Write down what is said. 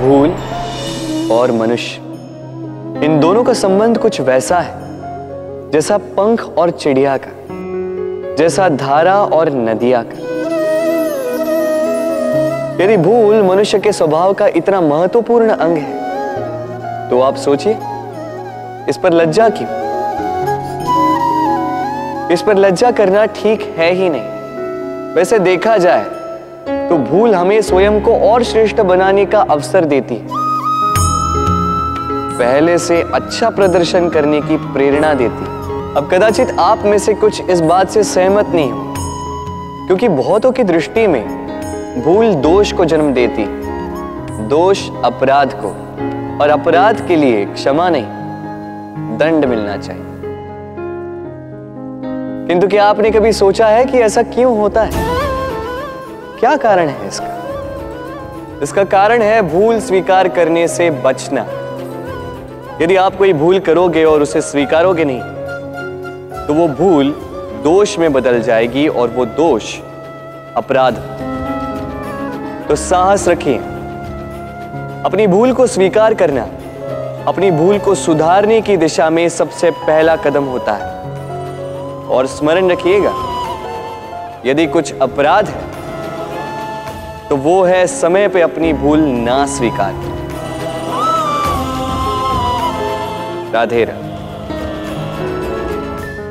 भूल और मनुष्य। इन दोनों का संबंध कुछ वैसा है, जैसा पंख और चिड़िया का, जैसा धारा और नदिया का। यदि भूल मनुष्य के स्वभाव का इतना महत्वपूर्ण अंग है तो आप सोचिए, इस पर लज्जा क्यों? इस पर लज्जा करना ठीक है ही नहीं। वैसे देखा जाए तो भूल हमें स्वयं को और श्रेष्ठ बनाने का अवसर देती है। पहले से अच्छा प्रदर्शन करने की प्रेरणा देती अब कदाचित आप में से कुछ इस बात से सहमत नहीं हो, क्योंकि बहुतों की दृष्टि में भूल दोष को जन्म देती दोष अपराध को, और अपराध के लिए क्षमा नहीं, दंड मिलना चाहिए। किंतु क्या आपने कभी सोचा है कि ऐसा क्यों होता है? क्या कारण है इसका? इसका कारण है भूल स्वीकार करने से बचना। यदि आप कोई भूल करोगे और उसे स्वीकारोगे नहीं तो वो भूल दोष में बदल जाएगी और वो दोष अपराध। तो साहस रखिए। अपनी भूल को स्वीकार करना, अपनी भूल को सुधारने की दिशा में सबसे पहला कदम होता है। और स्मरण रखिएगा, यदि कुछ अपराध है तो वो है समय पे अपनी भूल ना स्वीकार राधे राधे।